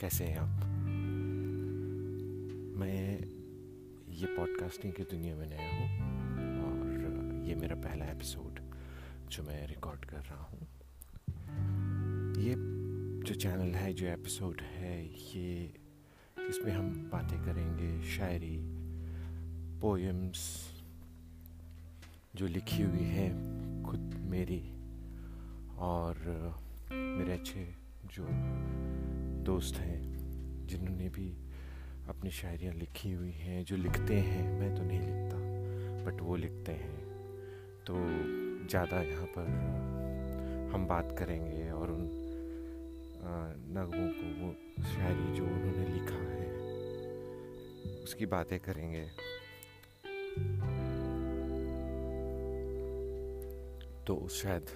कैसे हैं आप? मैं ये पॉडकास्टिंग की दुनिया में नया हूँ और ये मेरा पहला एपिसोड जो मैं रिकॉर्ड कर रहा हूँ। ये जो चैनल है, जो एपिसोड है, ये इसमें हम बातें करेंगे, शायरी पोएम्स जो लिखी हुई है खुद मेरी और मेरे अच्छे जो दोस्त हैं, जिन्होंने भी अपनी शायरियाँ लिखी हुई हैं, जो लिखते हैं, मैं तो नहीं लिखता बट वो लिखते हैं। तो ज़्यादा यहाँ पर हम बात करेंगे और उन नगमों को, वो शायरी जो उन्होंने लिखा है, उसकी बातें करेंगे। तो शायद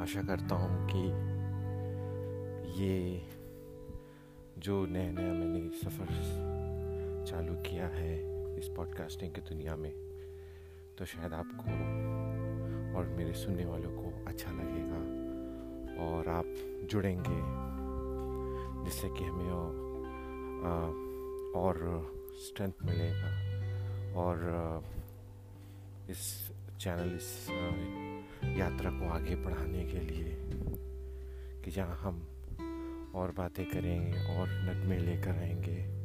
आशा करता हूँ कि ये जो नया नया मैंने सफ़र चालू किया है इस पॉडकास्टिंग की दुनिया में तो शायद आपको और मेरे सुनने वालों को अच्छा लगेगा और आप जुड़ेंगे, जिससे कि हमें और स्ट्रेंथ मिलेगा। और इस चैनल इस यात्रा को आगे बढ़ाने के लिए कि जहाँ हम और बातें करेंगे और नगमे लेकर आएँगे।